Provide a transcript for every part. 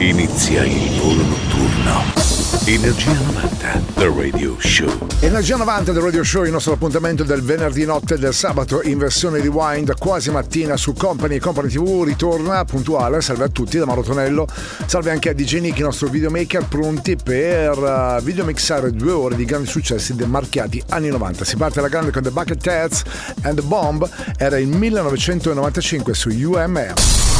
Inizia il volo notturno. Energia 90, The Radio Show. Energia 90 del Radio Show, il nostro appuntamento del venerdì notte e del sabato in versione rewind quasi mattina su Company Company TV ritorna puntuale. Salve a tutti da Mauro Tonello. Salve anche a DJ Nick, il nostro videomaker, pronti per uh, videomixare due ore di grandi successi demarchiati anni 90. Si parte alla grande con The Bucket Heads and the Bomb, era il 1995 su UMR.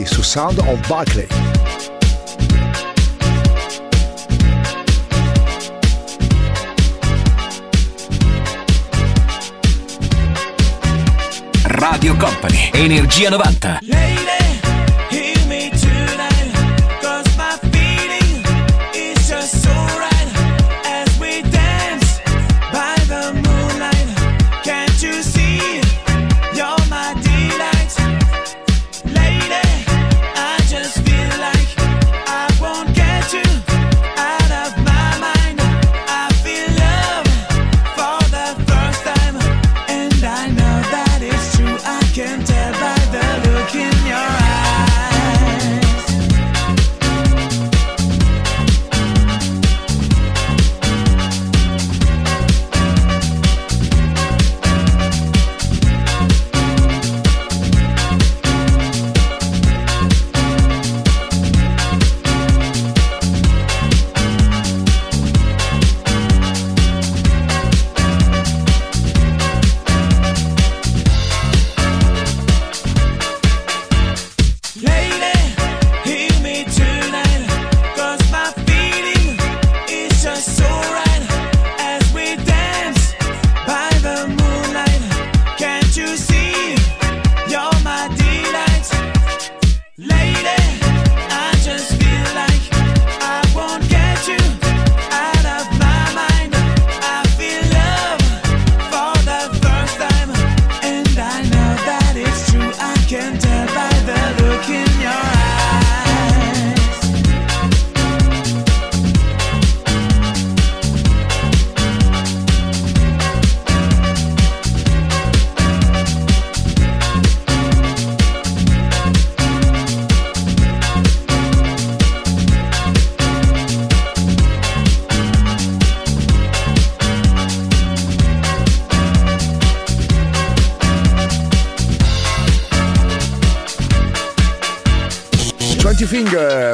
La sua lady su Sound of Barclay. Radio Company, Energia 90.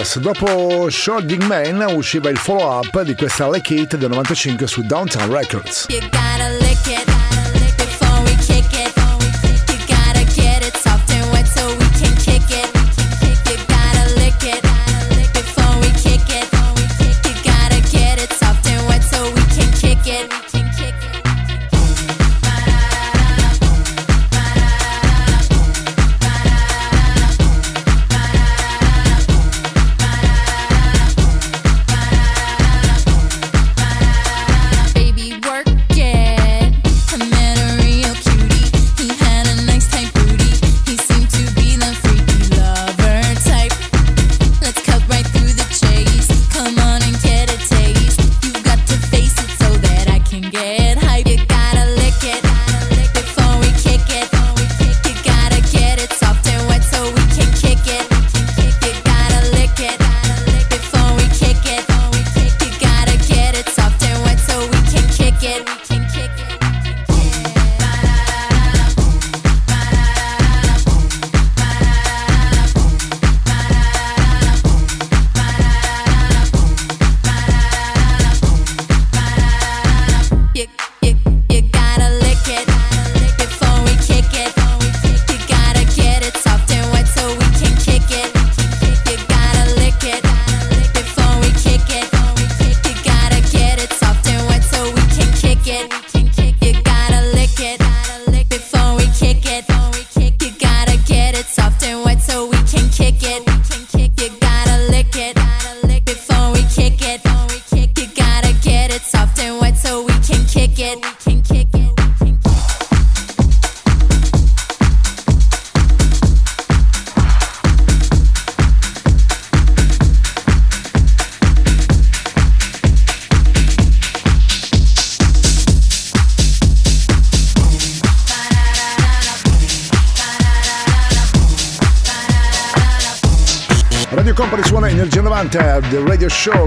Fingers, dopo Shorting Man usciva il follow up di questa Like It del 95 su Downtown Records.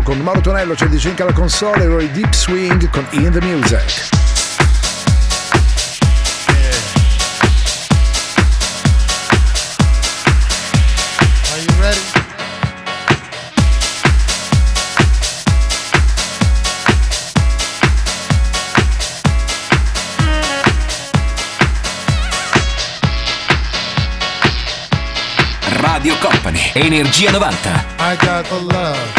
Con Mauro Tonello, c'è di Cinca alla console e Roy Deep Swing con In The Music. Radio Company, Energia 90. I got the love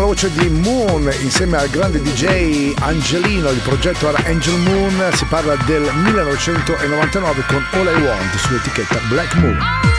voce di Moon insieme al grande DJ Angelino, il progetto era Angel Moon, si parla del 1999 con All I Want sull'etichetta Black Moon.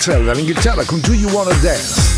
Hotel dall'Inghilterra con Do You Wanna Dance.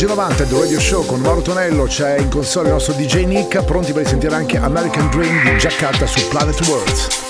Energy 90 del Radio Show con Mauro Tonello, c'è in console il nostro DJ Nick, pronti per sentire anche American Dream di Giaccarta su Planet World.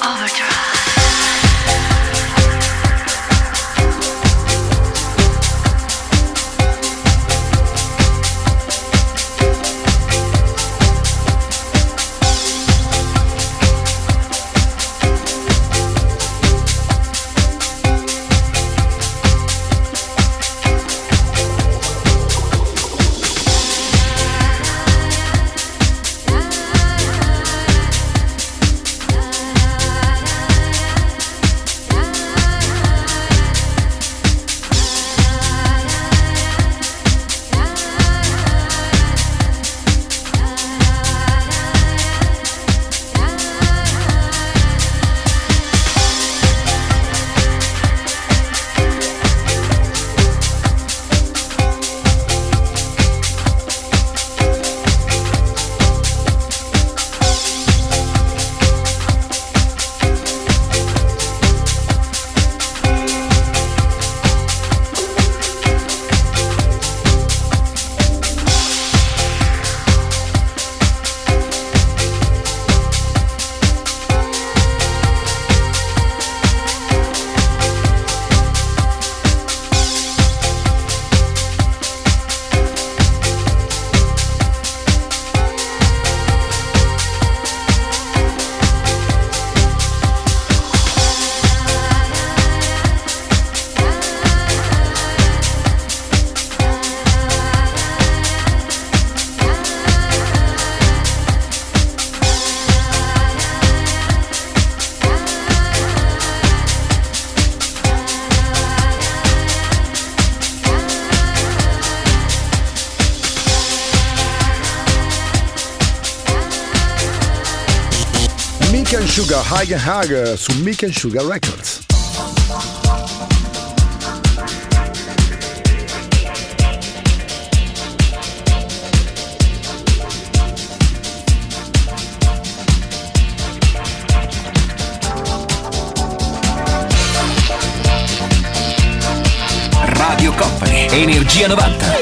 Sugar, High su Mick and Sugar Records. Radio Company, Energia 90.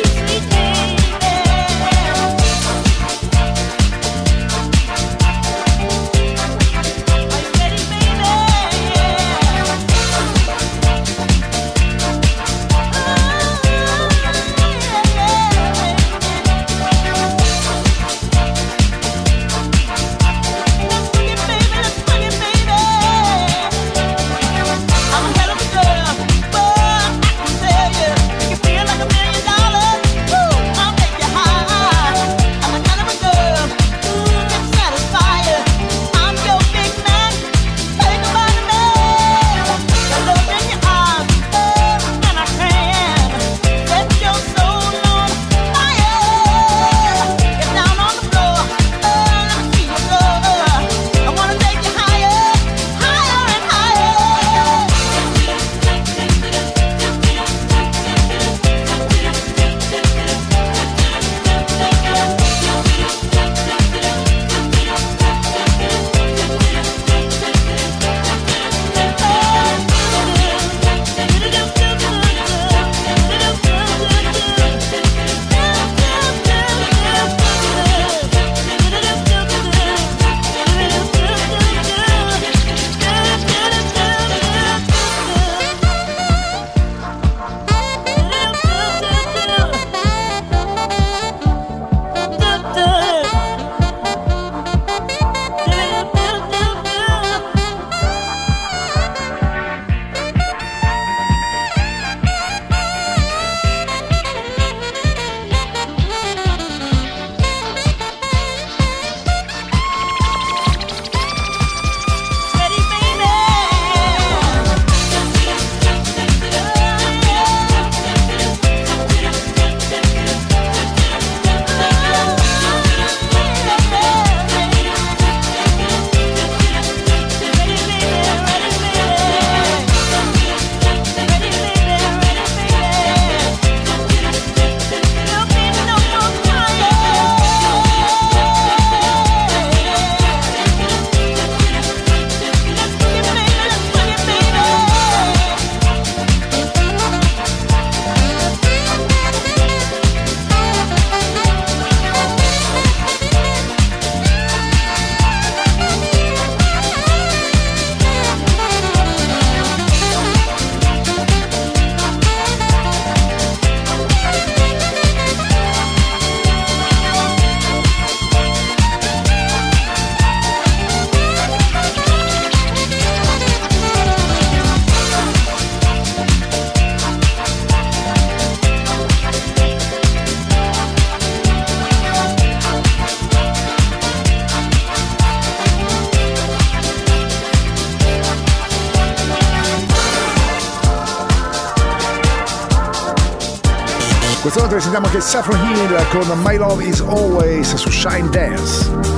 Saffron Hill con My Love Is Always su Shine Dance.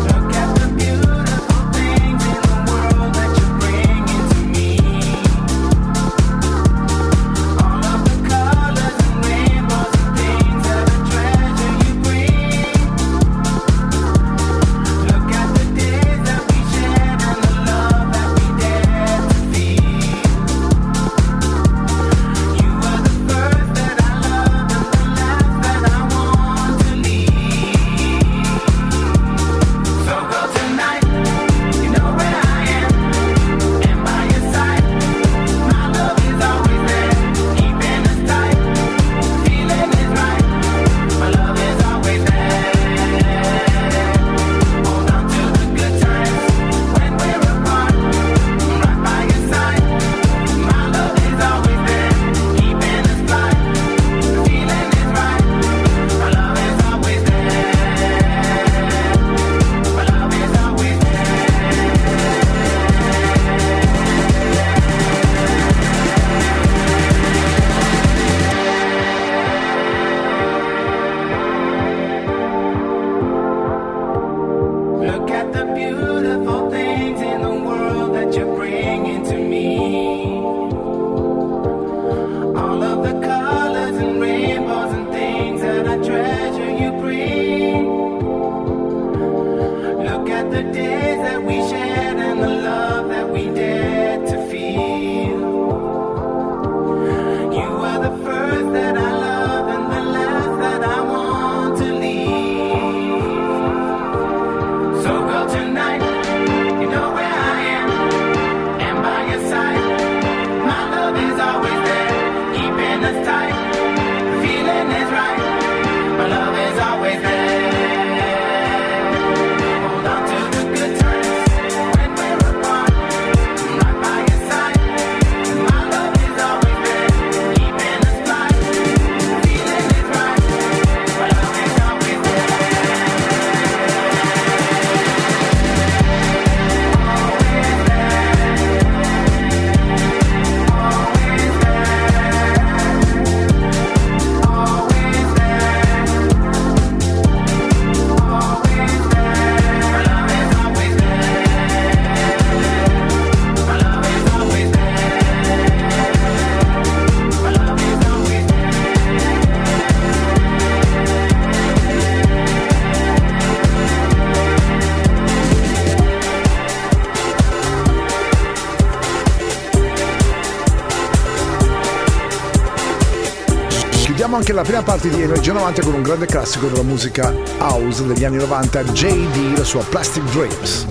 Anche la prima parte di Energia 90 con un grande classico della musica house degli anni 90, JD, la sua Plastic Dreams.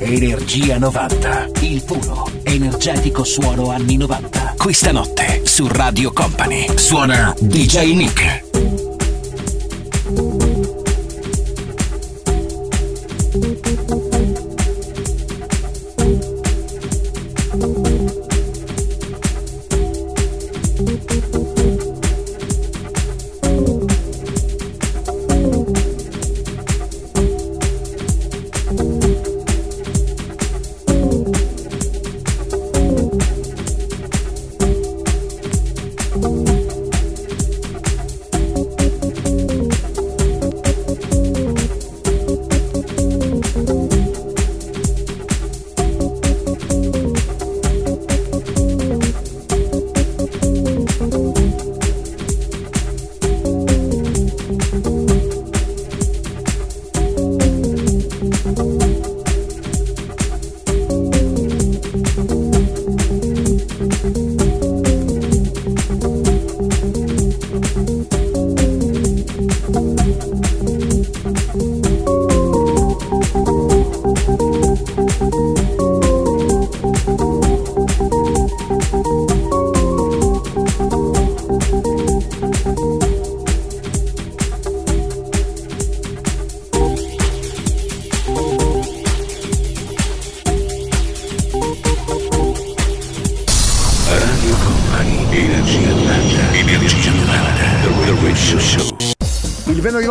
Energia 90, il puro, energetico suono anni 90. Questa notte su Radio Company suona DJ Nick.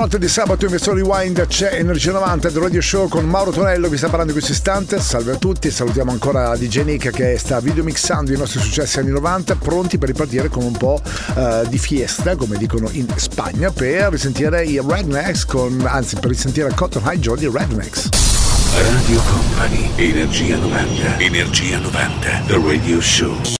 Notte di sabato in versione rewind c'è Energia 90 del Radio Show con Mauro Tonello vi sta parlando in questo istante. Salve a tutti salutiamo ancora DJ Nick che sta videomixando i nostri successi anni 90 pronti per ripartire con un po' uh, di fiesta come dicono in Spagna per risentire i Rednecks con, anzi per risentire Cotton High Joe di Rednecks. Radio Company Energia 90 Energia 90 The Radio Show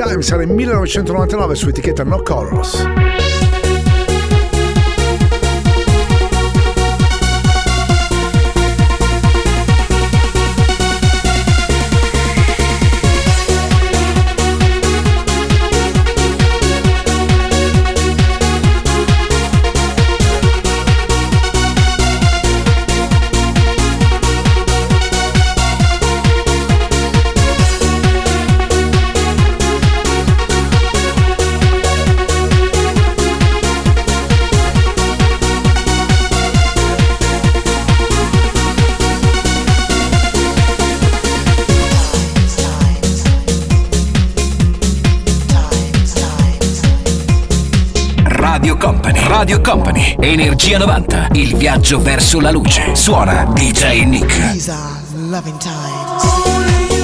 Times era il 1999 su etichetta No Colors. Radio Company, Energia 90, il viaggio verso la luce. Suona DJ Nick. These are loving times.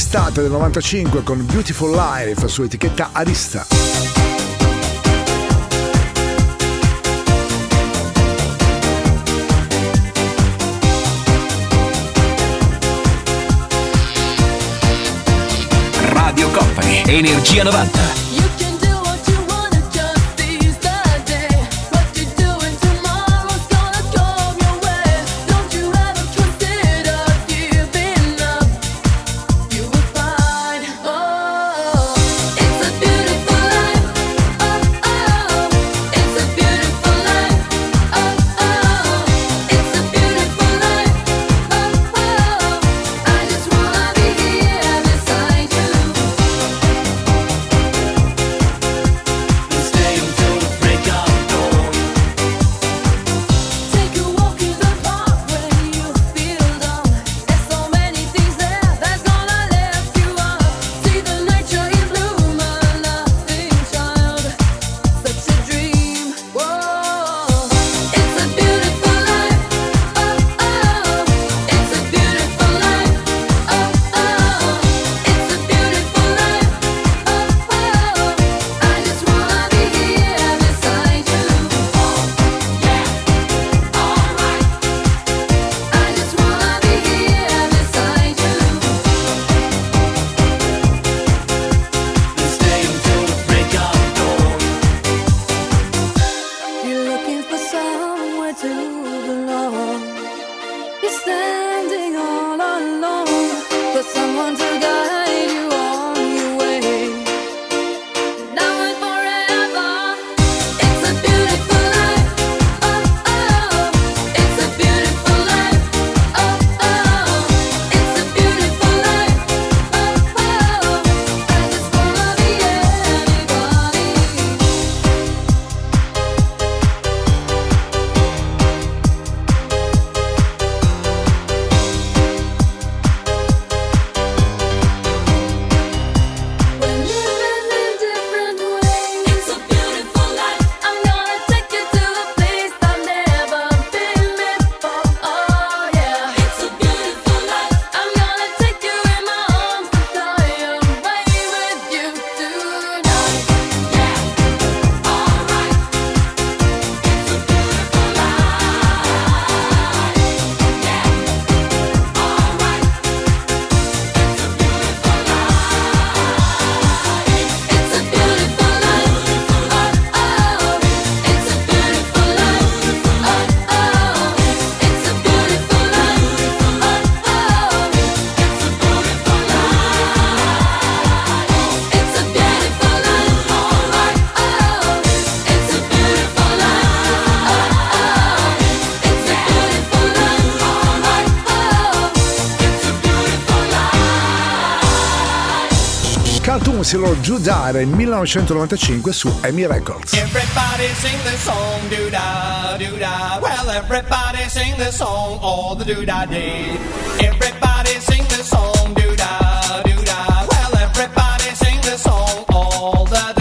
Estate del 95 con Beautiful Life su etichetta Arista. Energia 90. ragazzi, loro Giudare nel 1995 su Amy Records. Everybody sing the song, do da, do da. Well, everybody sing the song all the do da day. Everybody sing the song, do da, do da. Well, everybody sing the song all the da.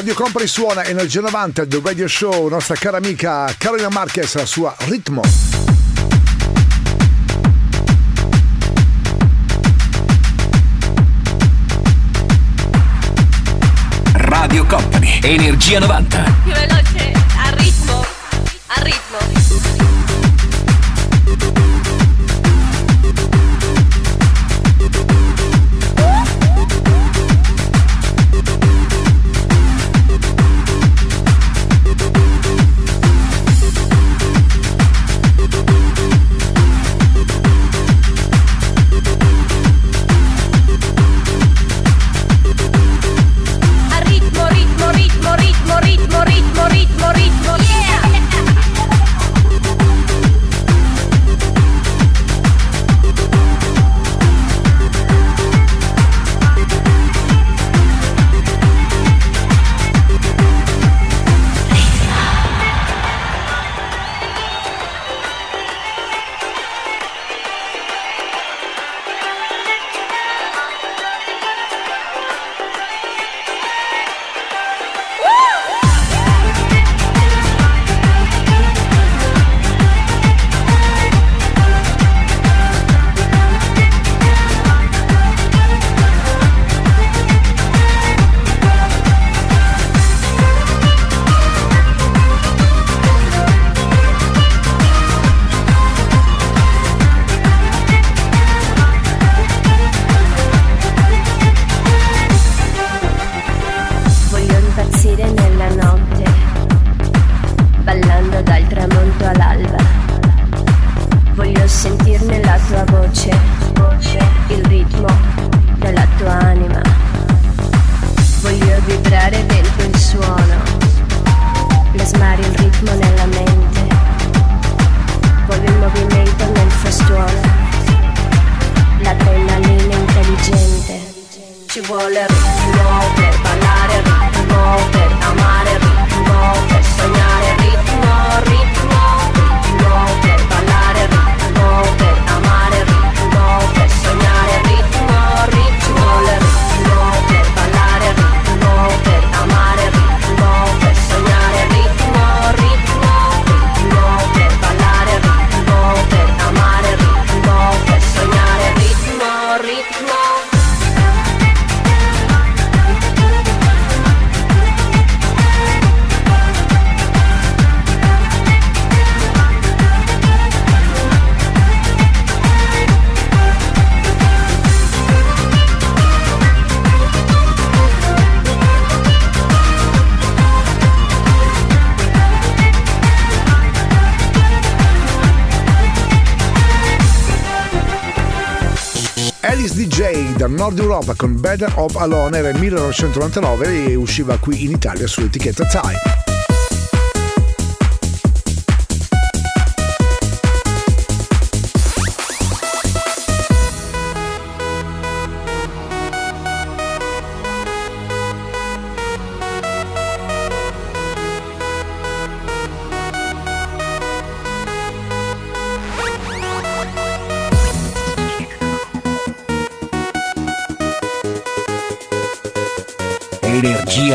Radio Company suona Energia 90 The Radio Show, nostra cara amica Carolina Marquez, la sua Ritmo. Radio Company, Energia 90. Più veloce, a ritmo, a ritmo. Alice DJ dal nord Europa con Better of Alone era il 1999 e usciva qui in Italia sull'etichetta Time.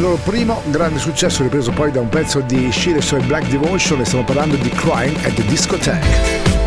Il loro primo grande successo ripreso poi da un pezzo di Shires e Black Devotion e stiamo parlando di Crying at the Discotheque.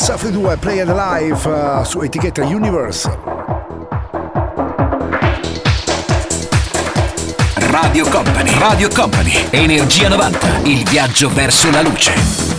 Safi 2 Play and Life uh, eh, su etichetta Universe. Radio Company, Radio Company, Energia 90, il viaggio verso la luce.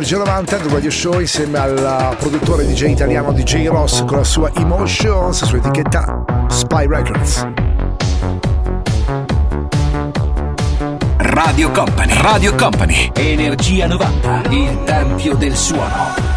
Energia 90 del Radio Show insieme al produttore DJ italiano DJ Ross con la sua Emotions sua etichetta Spy Records. Radio Company, Radio Company, Energia 90, il tempio del suono.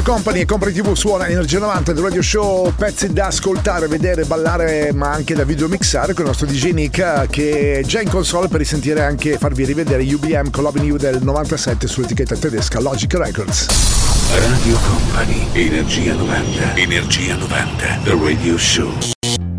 Radio Company e Company TV suona Energia 90 del Radio Show, pezzi da ascoltare, vedere, ballare ma anche da videomixare con il nostro DJ Nick che è già in console per risentire anche farvi rivedere UBM con Loving You del 97 sull'etichetta tedesca Logic Records. Radio Company, Energia 90, Energia 90, The Radio Show.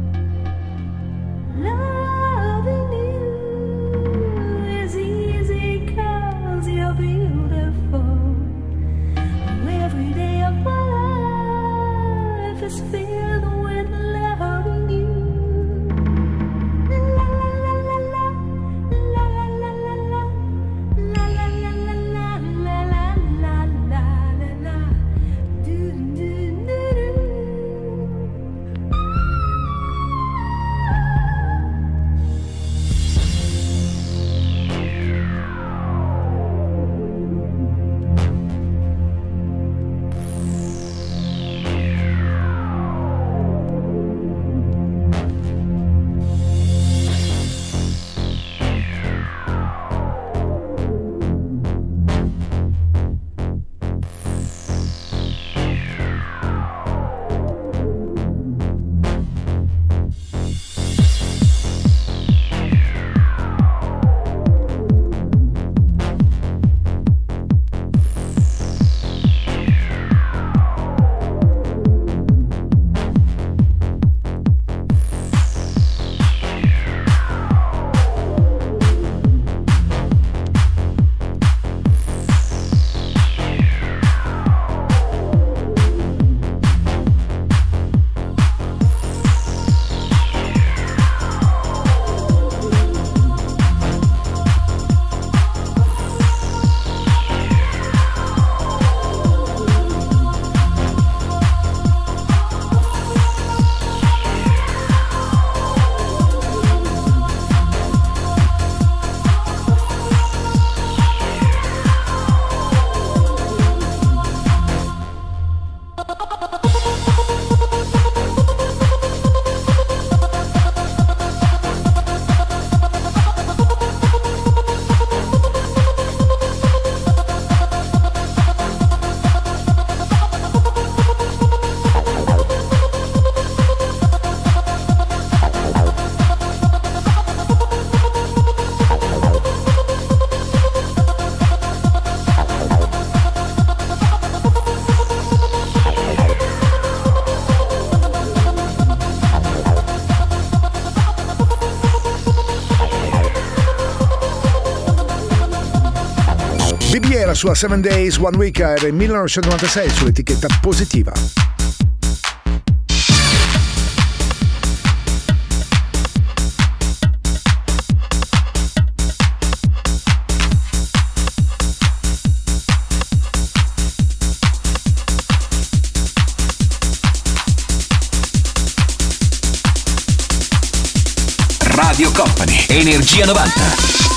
BB era sua 7 Days One Week era il 1996 sull'etichetta positiva. Radio Company, Energia 90.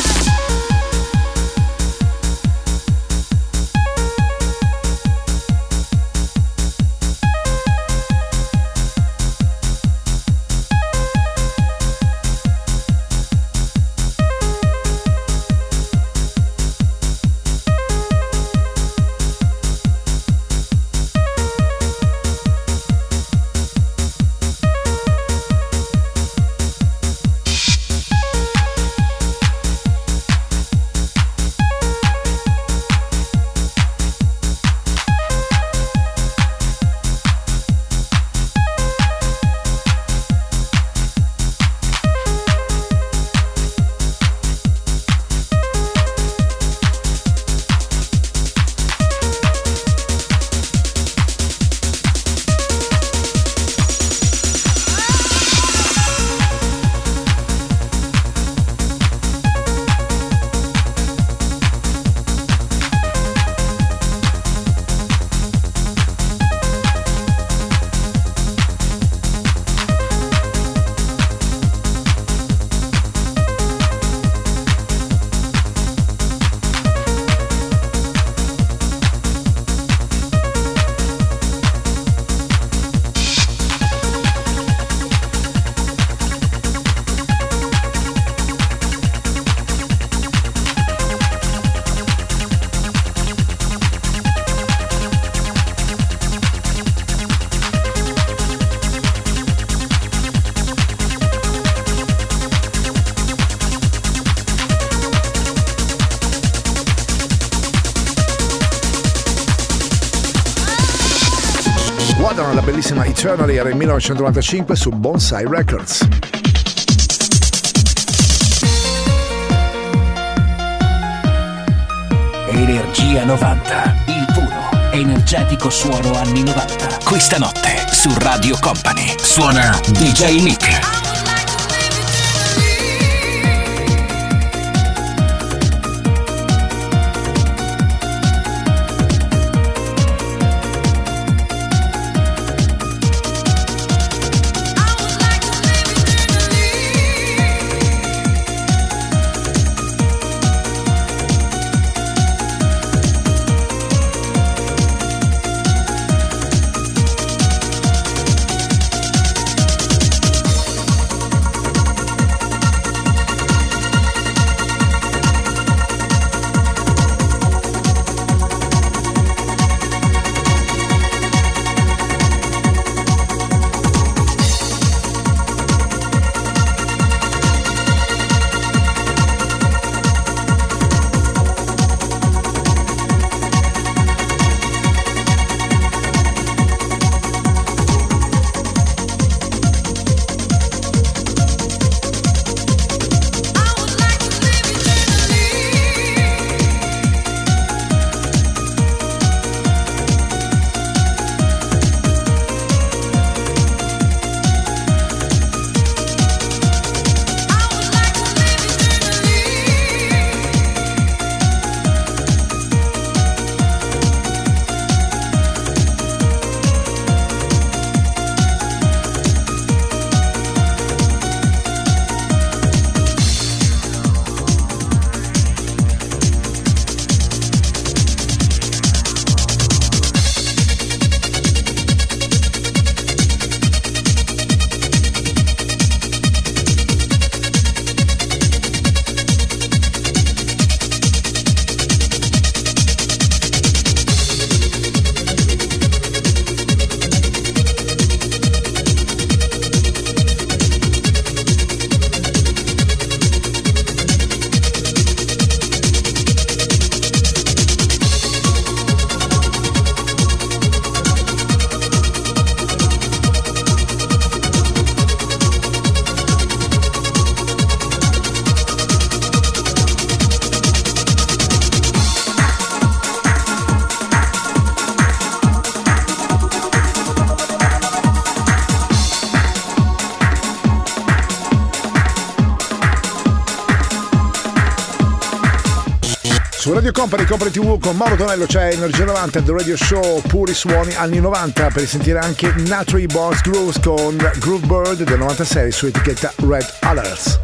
Eternally era il 1995 su Bonsai Records. Energia 90, il puro, energetico suono anni 90. Questa notte su Radio Company suona DJ Nick. Company, Company TV con Mauro Tonello c'è Energia 90 The Radio Show, puri suoni anni 90 per sentire anche Naturally Boss Grooves con Groove Bird del 96 su etichetta Red Alerts.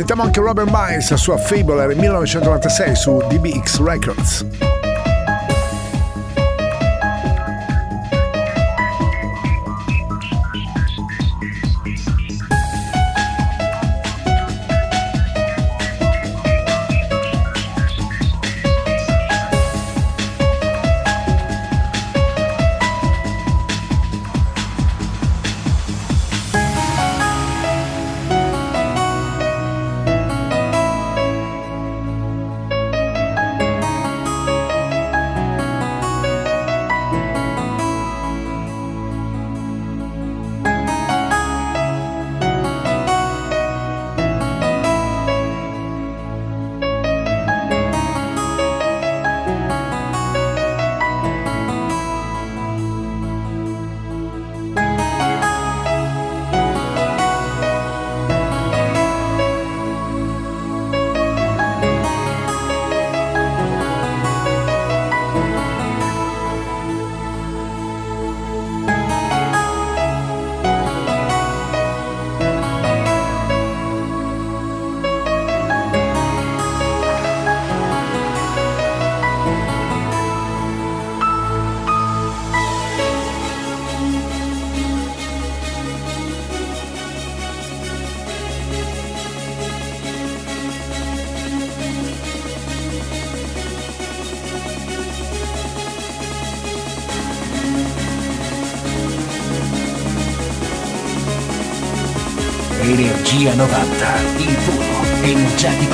Risentiamo anche Robert Miles, la sua Fable era 1996 su DBX Records.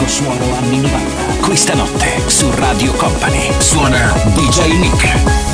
Energetico suono anni 90. Questa notte su Radio Company suona DJ Nick.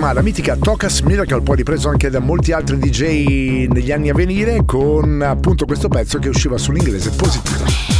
Fragma, la mitica Tocas Miracle, poi ripreso anche da molti altri DJ negli anni a venire, con appunto questo pezzo che usciva sull'inglese positivo.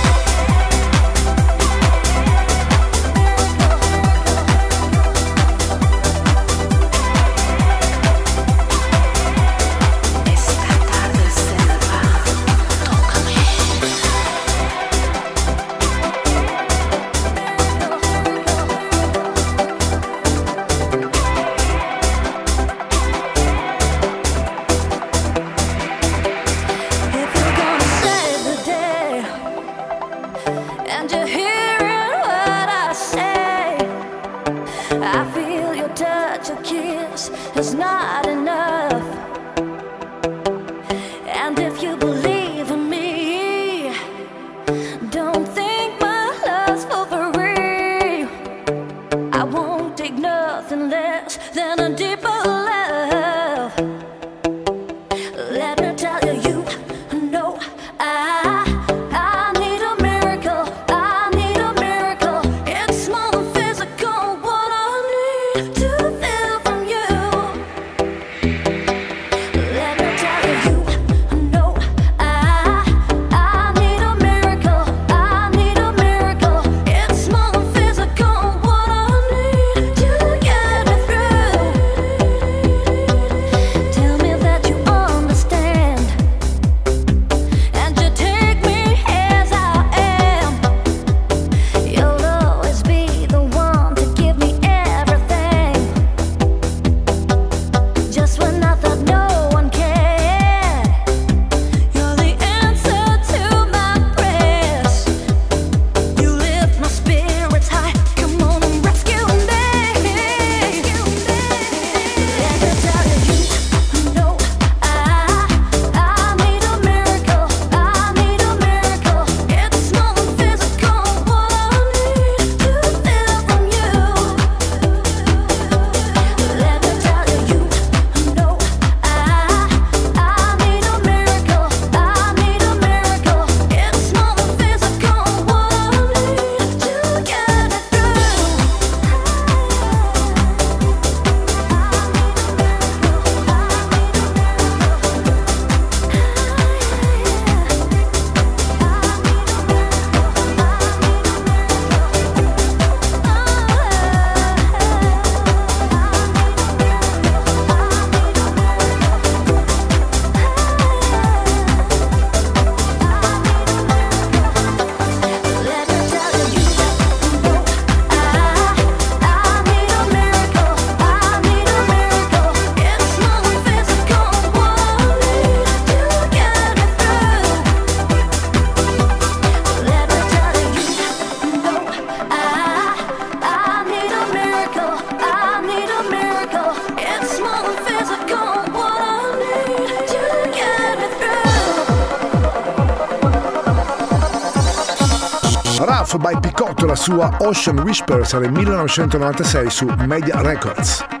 La sua Ocean Whispers era il 1996 su Media Records.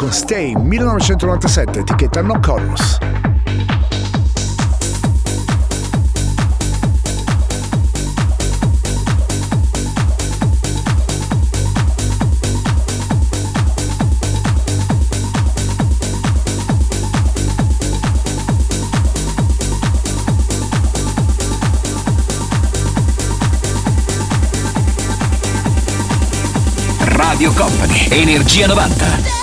Con Stay 1997, etichetta No Chorus. Radio Company. Energia 90.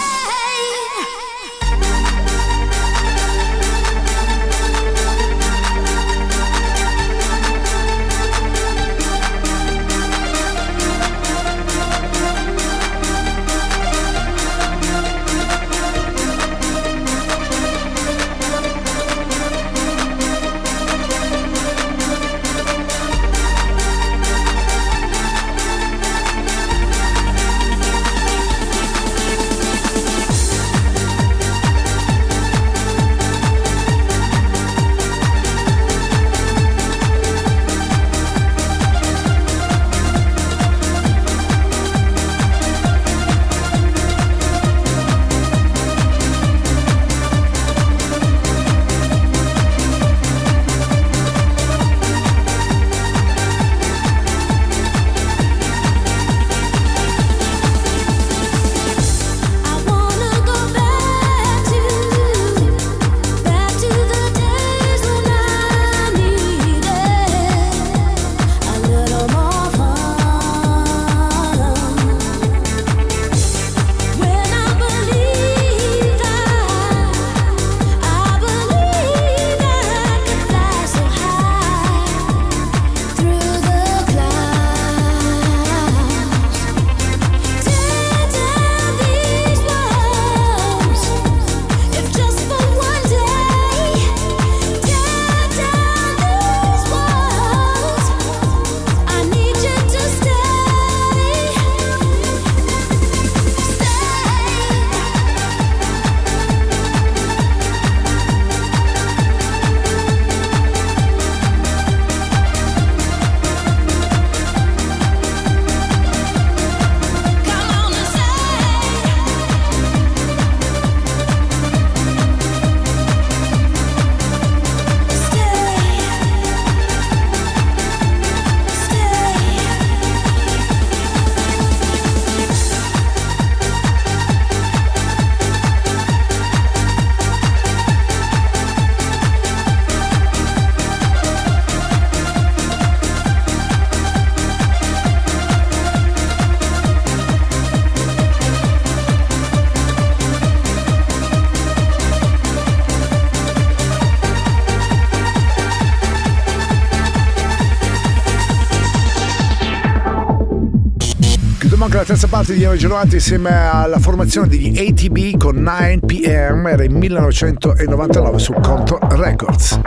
Parte di Energy 90 insieme alla formazione degli ATB con 9pm, era il 1999 su Conto Records.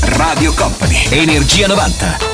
Radio Company, Energia 90.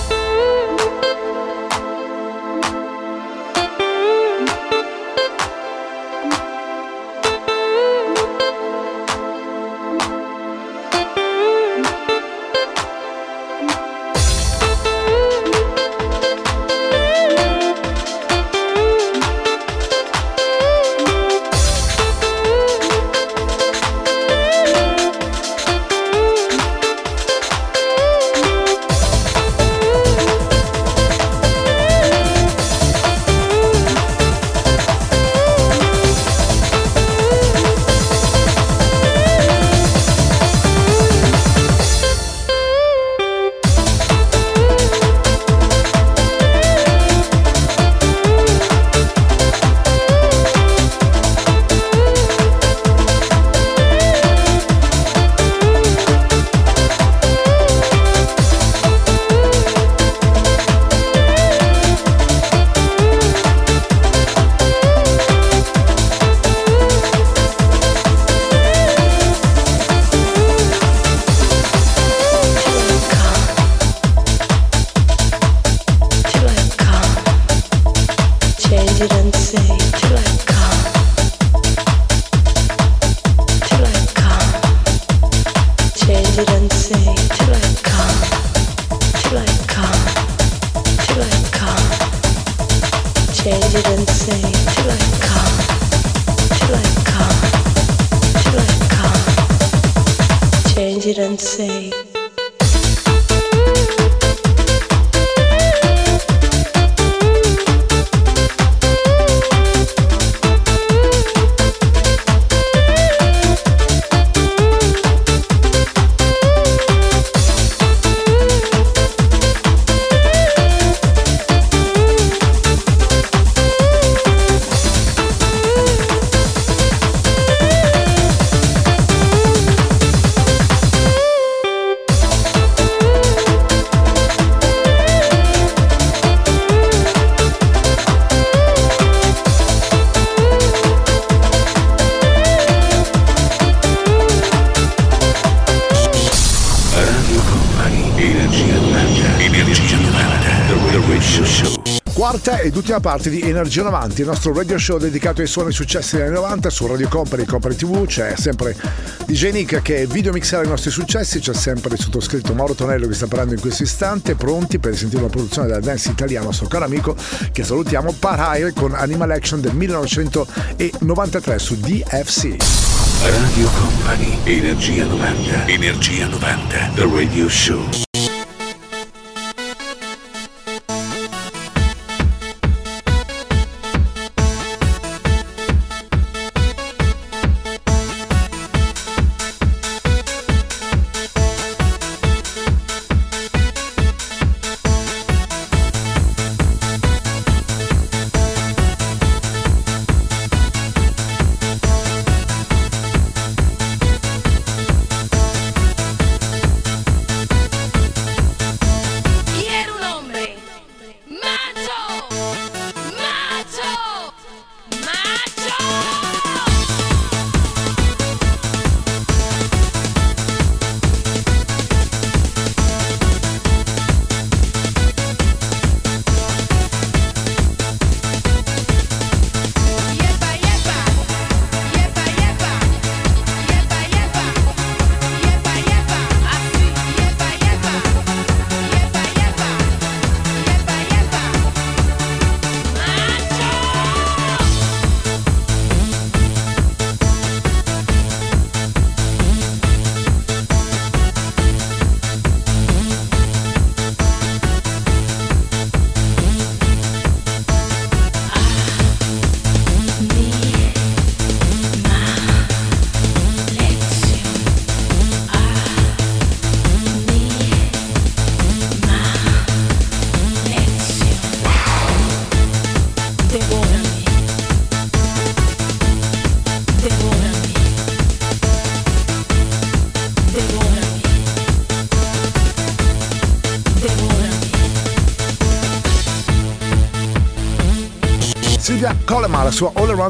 Quarta ed ultima parte di Energia 90, il nostro radio show dedicato ai suoni successi degli anni 90 su Radio Company, Company TV. C'è sempre DJ Nick che video mixerà i nostri successi, c'è sempre il sottoscritto Mauro Tonello che sta parlando in questo istante, pronti per sentire una produzione della dance italiana, nostro caro amico che salutiamo, Paraire con Animal Action del 1993 su DFC. Radio Company, Energia 90. Energia 90. The Radio Show.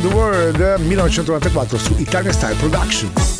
Around the World 1994 su Italian Style Productions.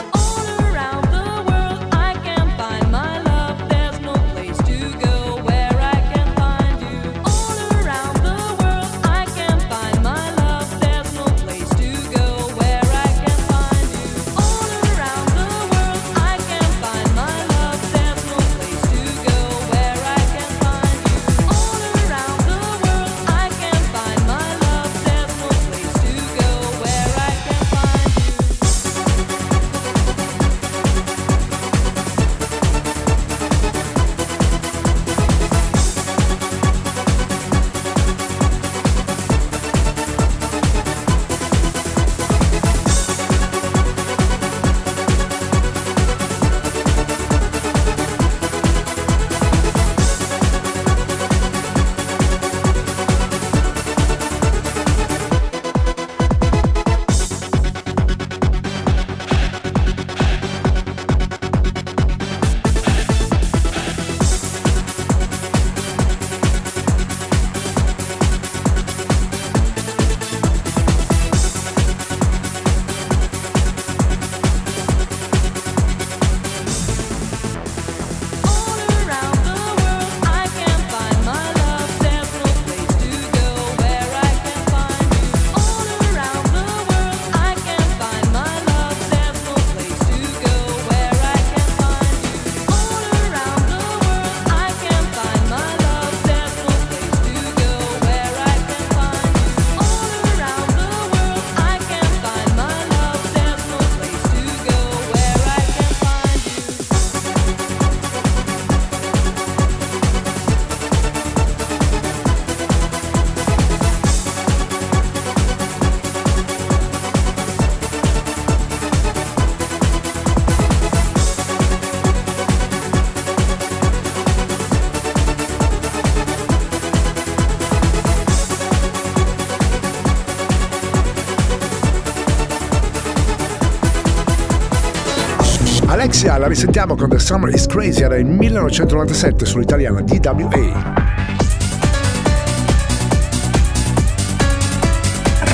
risentiamo con The Summer is Crazy, era il 1997 sull'italiana DWA.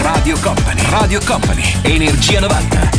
Radio Company, Radio Company, Energia 90.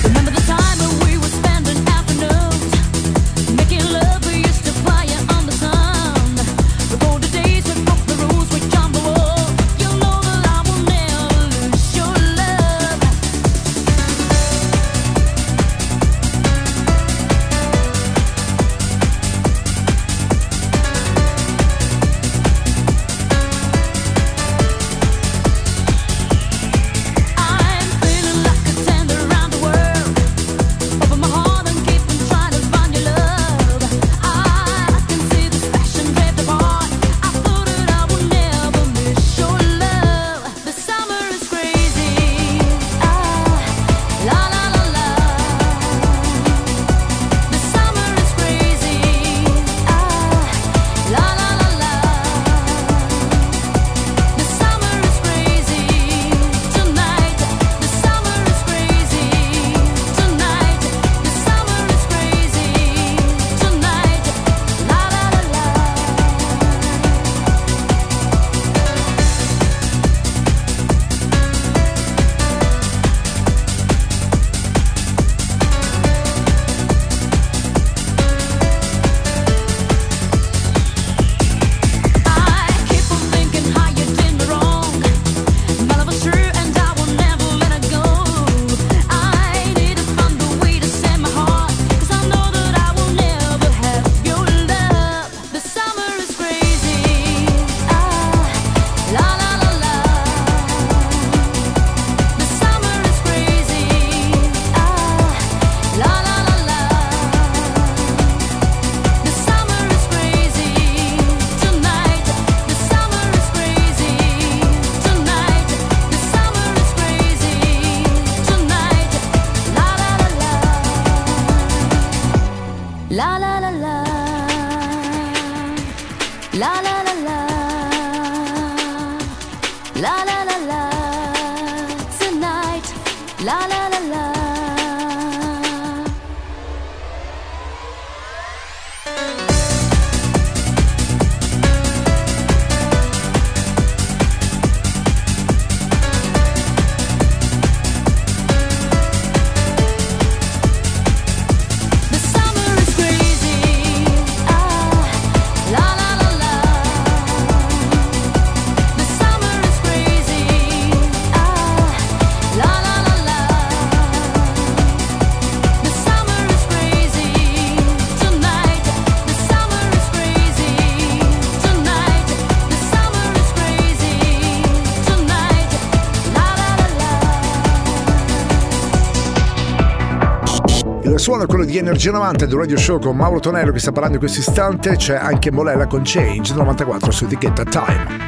di Energia 90 del Radio Show con Mauro Tonello che sta parlando in questo istante, c'è anche Molella con Change 94 su etichetta Time.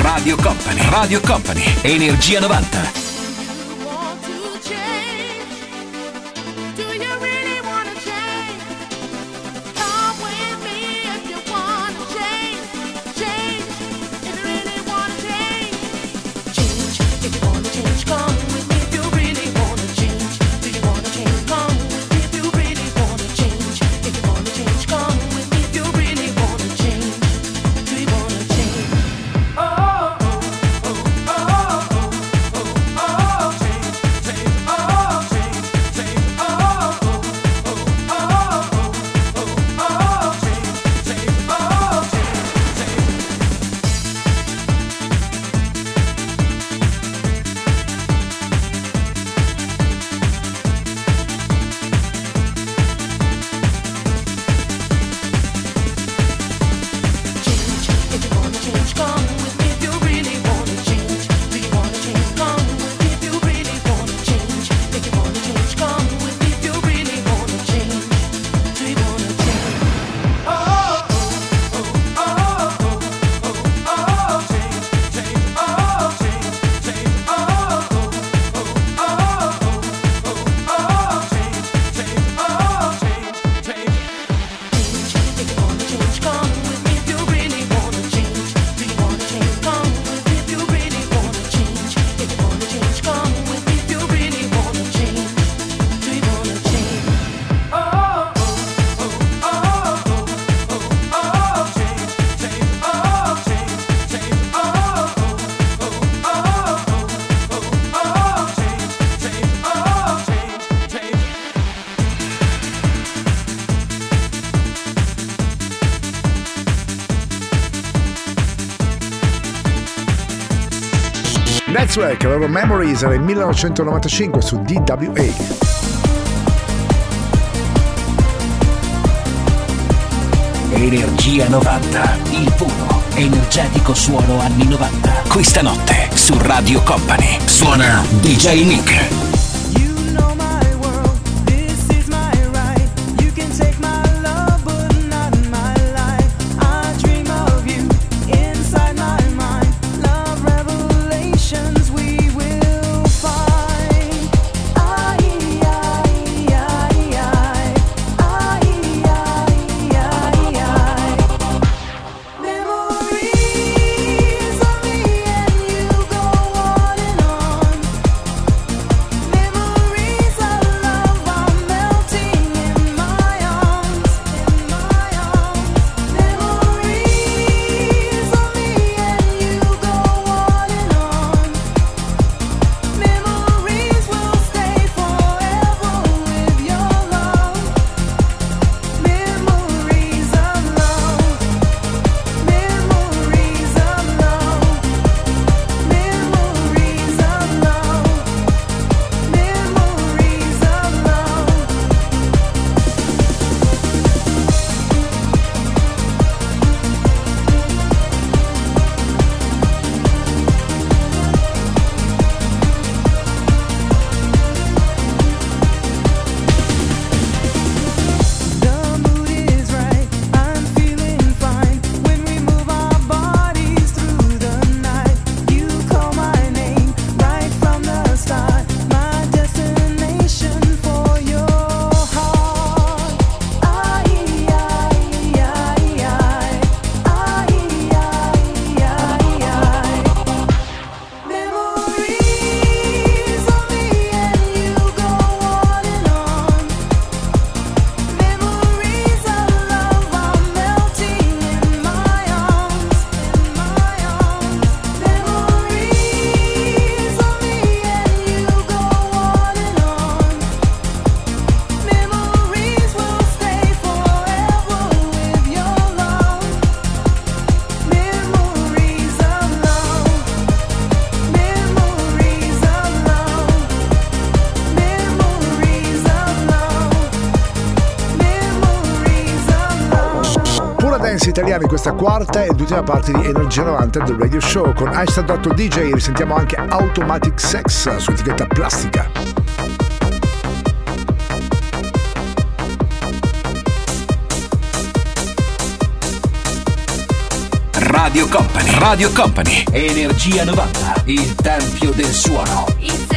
Radio Company, Radio Company, Energia 90. Track, la loro Memories era il 1995 su DWA. Energia 90, il puro, energetico suono anni 90. Questa notte su Radio Company suona DJ Nick. italiani, questa quarta ed ultima parte di Energia 90 del Radio Show con Einstein 8 DJ, risentiamo anche Automatic Sex su etichetta plastica. Radio Company, Radio Company, Energia 90, il tempio del suono.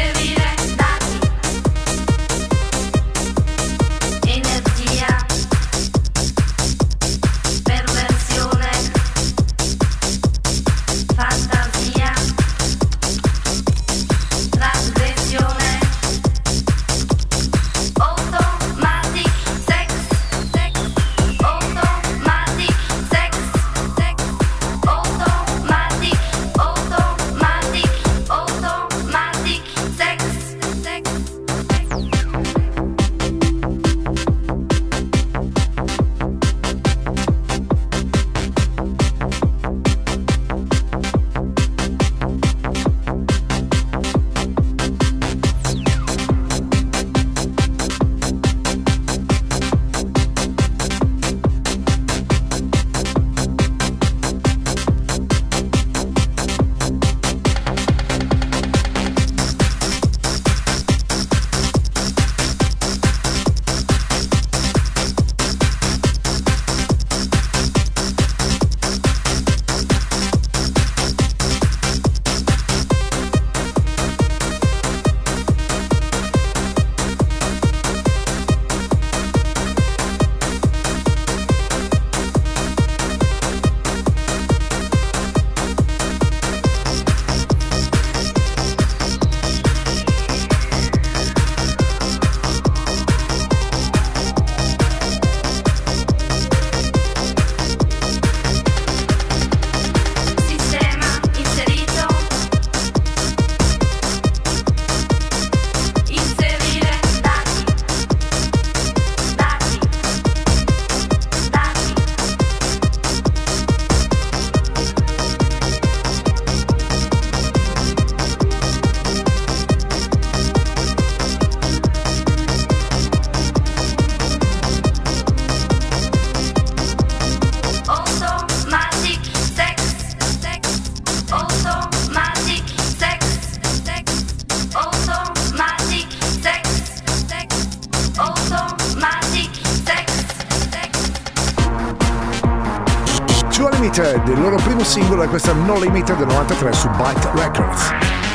Limited, il loro primo singolo è questa No Limited 93 su Byte Records.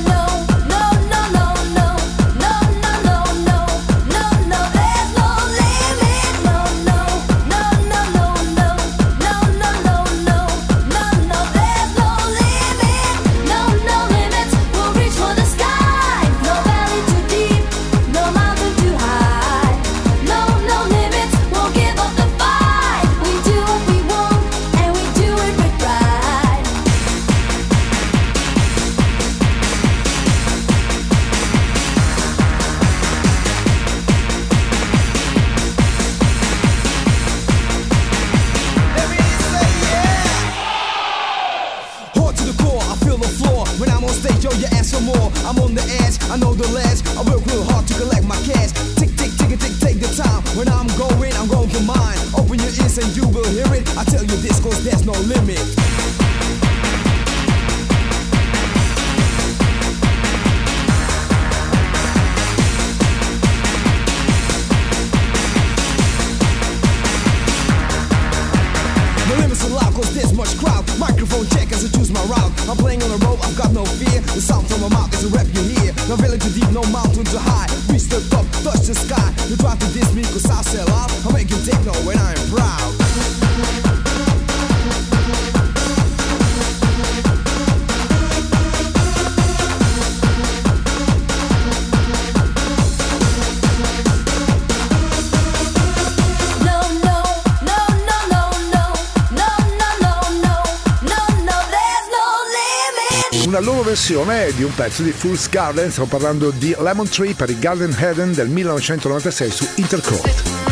versione di un pezzo di Fool's Garden, stiamo parlando di Lemon Tree per il Garden Heaven del 1996 su Intercore.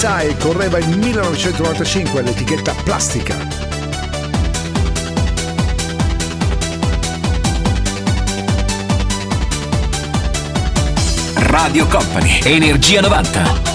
Sai correva il 1995 l'etichetta plastica. Radio Company, Energia 90.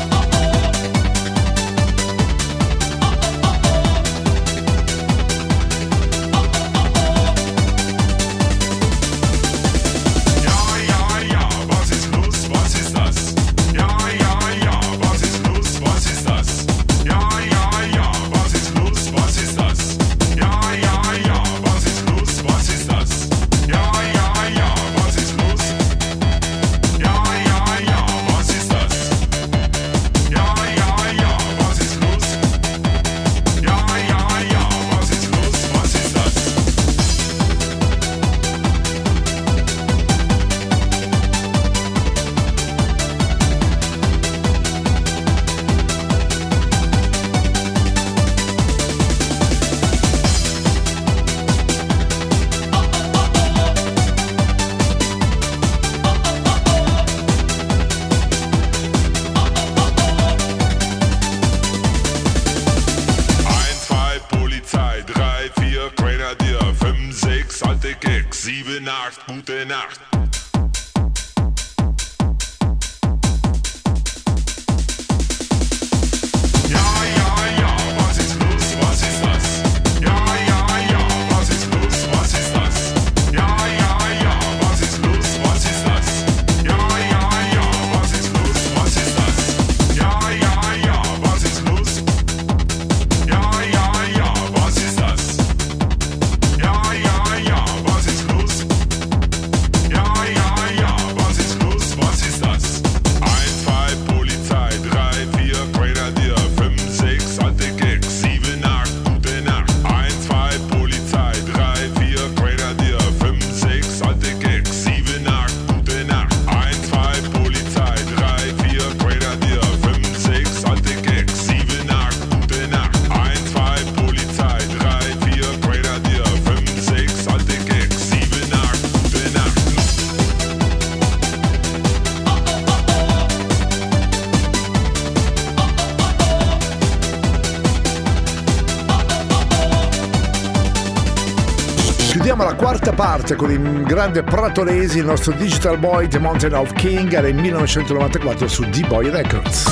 Parte con il grande Pratolesi, il nostro Digital Boy The Mountain of King, era il 1994 su D-Boy Records.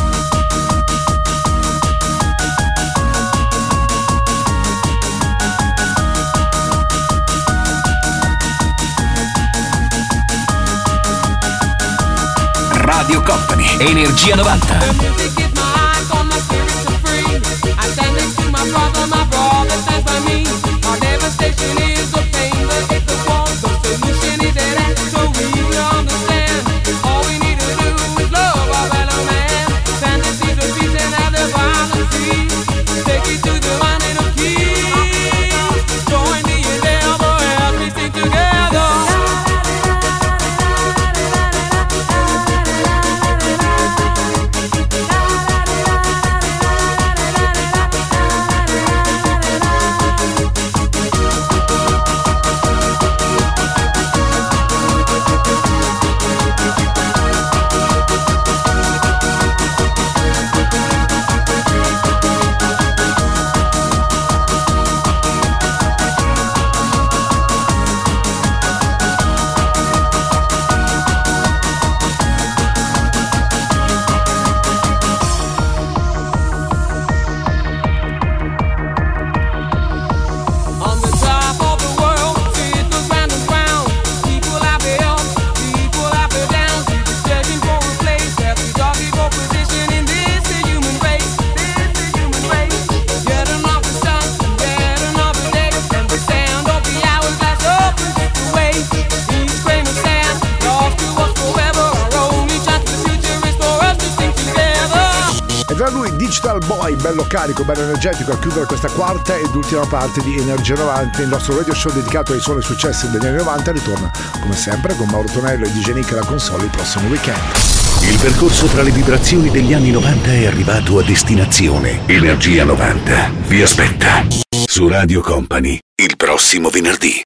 Radio Company, Energia 90. On bello carico, bello energetico, a chiudere questa quarta ed ultima parte di Energia 90, il nostro radio show dedicato ai suoni successi degli anni 90, ritorna come sempre con Mauro Tonello e DJ Nick alla console il prossimo weekend. Il percorso tra le vibrazioni degli anni 90 è arrivato a destinazione. Energia 90 vi aspetta su Radio Company il prossimo venerdì.